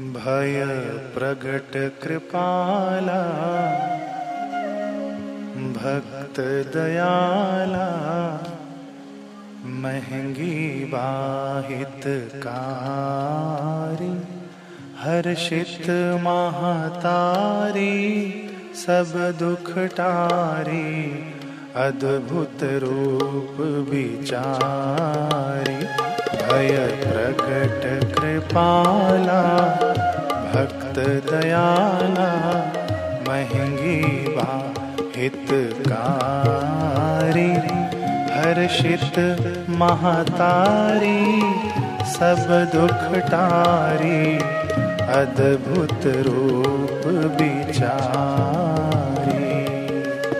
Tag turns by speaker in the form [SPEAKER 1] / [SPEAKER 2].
[SPEAKER 1] भय प्रगट कृपाला, भक्त दयाला, महँगी बाहित कारी, हर्षित महातारी, सब दुख टारी, अद्भुत रूप विचारी, भय प्रकट कृपाला दयाला महँगी बा हितकारी हर्षित महातारी सब दुख टारी अद्भुत रूप विचार